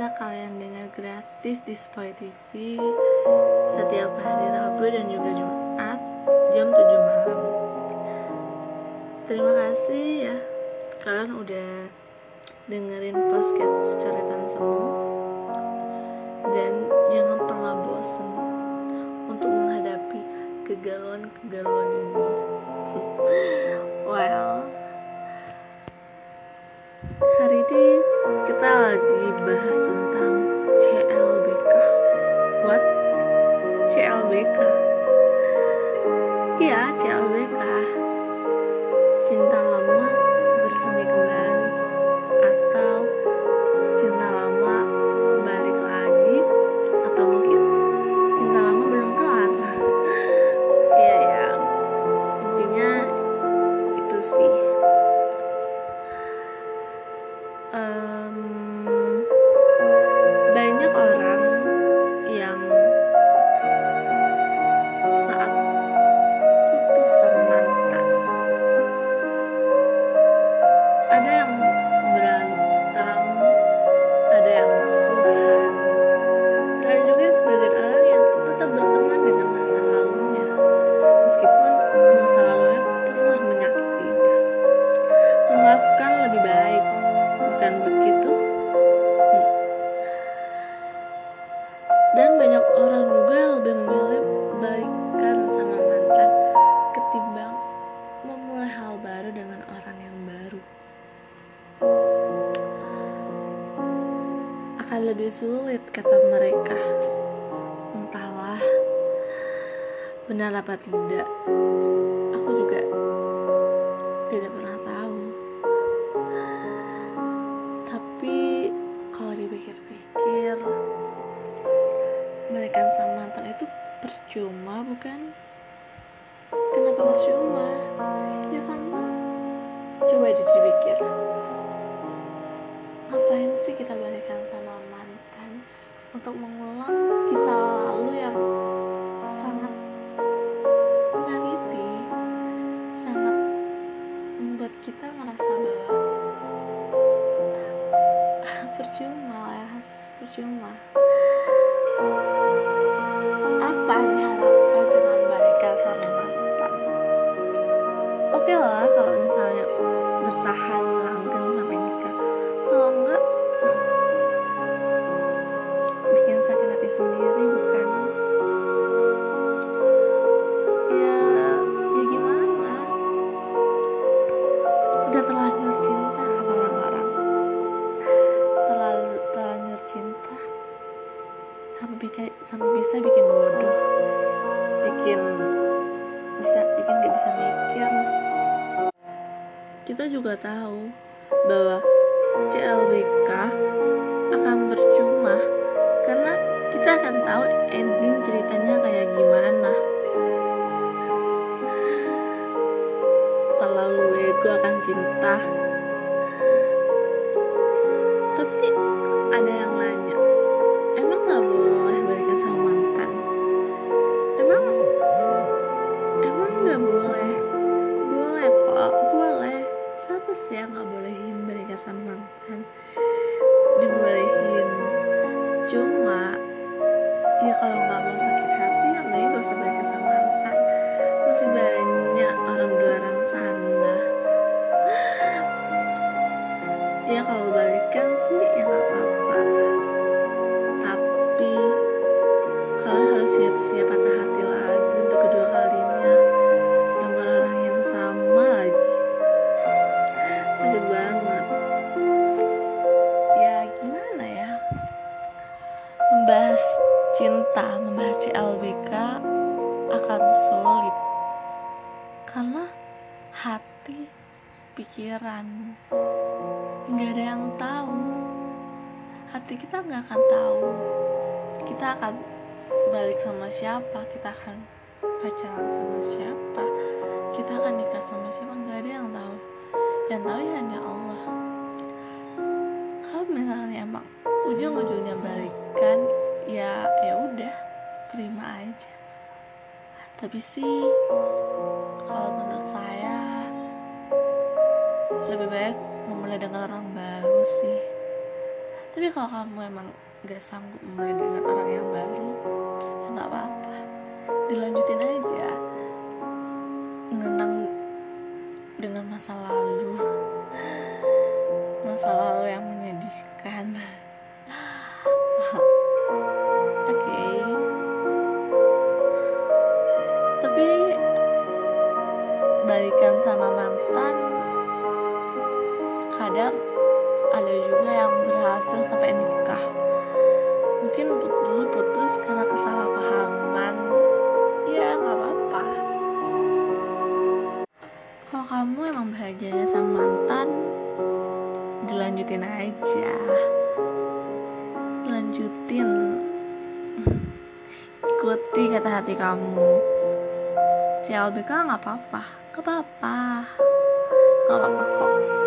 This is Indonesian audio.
bisa kalian dengar gratis di Spotify TV setiap hari Rabu dan juga Jumat jam 7 malam. Terima kasih ya kalian udah dengerin podcast coretan semua dan jangan pernah bosan untuk menghadapi kegalauan-kegalauan ini. well, Hari ini kita lagi bahas tentang lebih sulit kata mereka. Entahlah benar apa tidak. Aku juga tidak pernah tahu. Tapi kalau dipikir-pikir balikan sama mantan itu percuma bukan? Kenapa percuma? Ya karena coba dipikir. Ngapain sih kita balikan untuk mengulang kisah lalu yang sangat menyakiti sangat membuat kita merasa bahwa percuma lah ya percuma. Apa yang diharapkan dengan balikan sama mantan oke lah kalau misalnya bertahan kita juga tahu bahwa CLBK akan percuma karena kita akan tahu ending ceritanya kayak gimana. Terlalu ego akan cinta. Tapi masih banyak orang di luar sana ya kalau balikan sih ya nggak apa-apa. Tapi kalian harus siap-siap patah hati lagi untuk kedua kalinya. Dengan orang yang sama lagi. Sakit banget. Ya gimana ya? Membahas cinta membahas CLBK akan sulit karena hati pikiran nggak ada yang tahu. Hati kita nggak akan tahu. Kita akan balik sama siapa kita akan pacaran sama siapa kita akan nikah sama siapa nggak ada yang tahu. Yang tahu ya hanya Allah. Kalau misalnya emang ujung-ujungnya balikan ya ya udah terima aja. Tapi sih kalau menurut saya lebih baik memulai dengan orang baru sih. Tapi kalau kamu emang gak sanggup mulai dengan orang yang baru ya nggak apa-apa. Dilanjutin aja. Mengenang dengan masa lalu. Masa lalu yang menyedihkan kadang ada juga yang berhasil sampai nikah. Mungkin dulu putus karena kesalahpahaman. Ya nggak apa-apa. Kalau kamu emang bahagianya sama mantan dilanjutin aja. Lanjutin ikuti kata hati kamu. CLBK nggak apa-apa. Nggak apa-apa. Nggak apa-apa kok